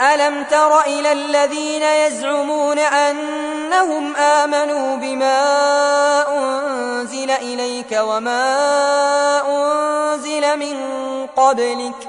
ألم تر إلى الذين يزعمون أنهم آمنوا بما أنزل إليك وما أنزل من قبلك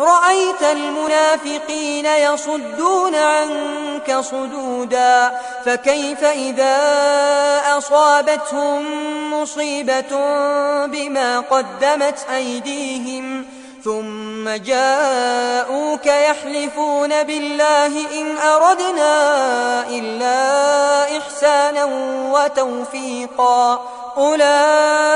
رأيت المنافقين يصدون عنك صدودا فكيف إذا أصابتهم مصيبة بما قدمت أيديهم؟ ثم جاءوك يحلفون بالله إن أردنا إلا إحسانا وتوفيقا. أولئك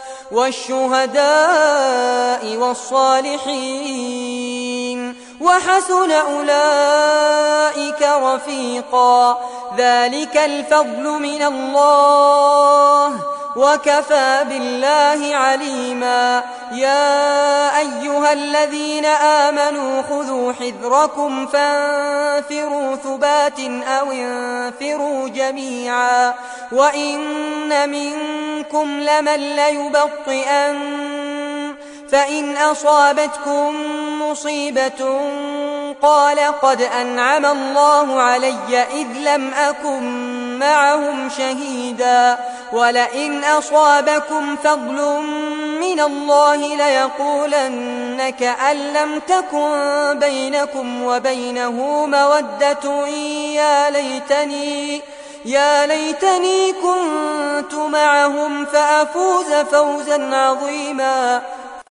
والشهداء والصالحين وحسن أولئك رفيقا ذلك الفضل من الله وكفى بالله عليما يا أيها الذين آمنوا خذوا حذركم فانفروا ثبات أو انفروا جميعا وإن منكم لمن ليبطئن فإن أصابتكم مصيبة قال قد أنعم الله علي إذ لم أكن معهم شهيدا ولئن أصابكم فضل من الله ليقولن كأن لم تكن بينكم وبينه مودة يا ليتني يا ليتني كنت معهم فأفوز فوزا عظيما.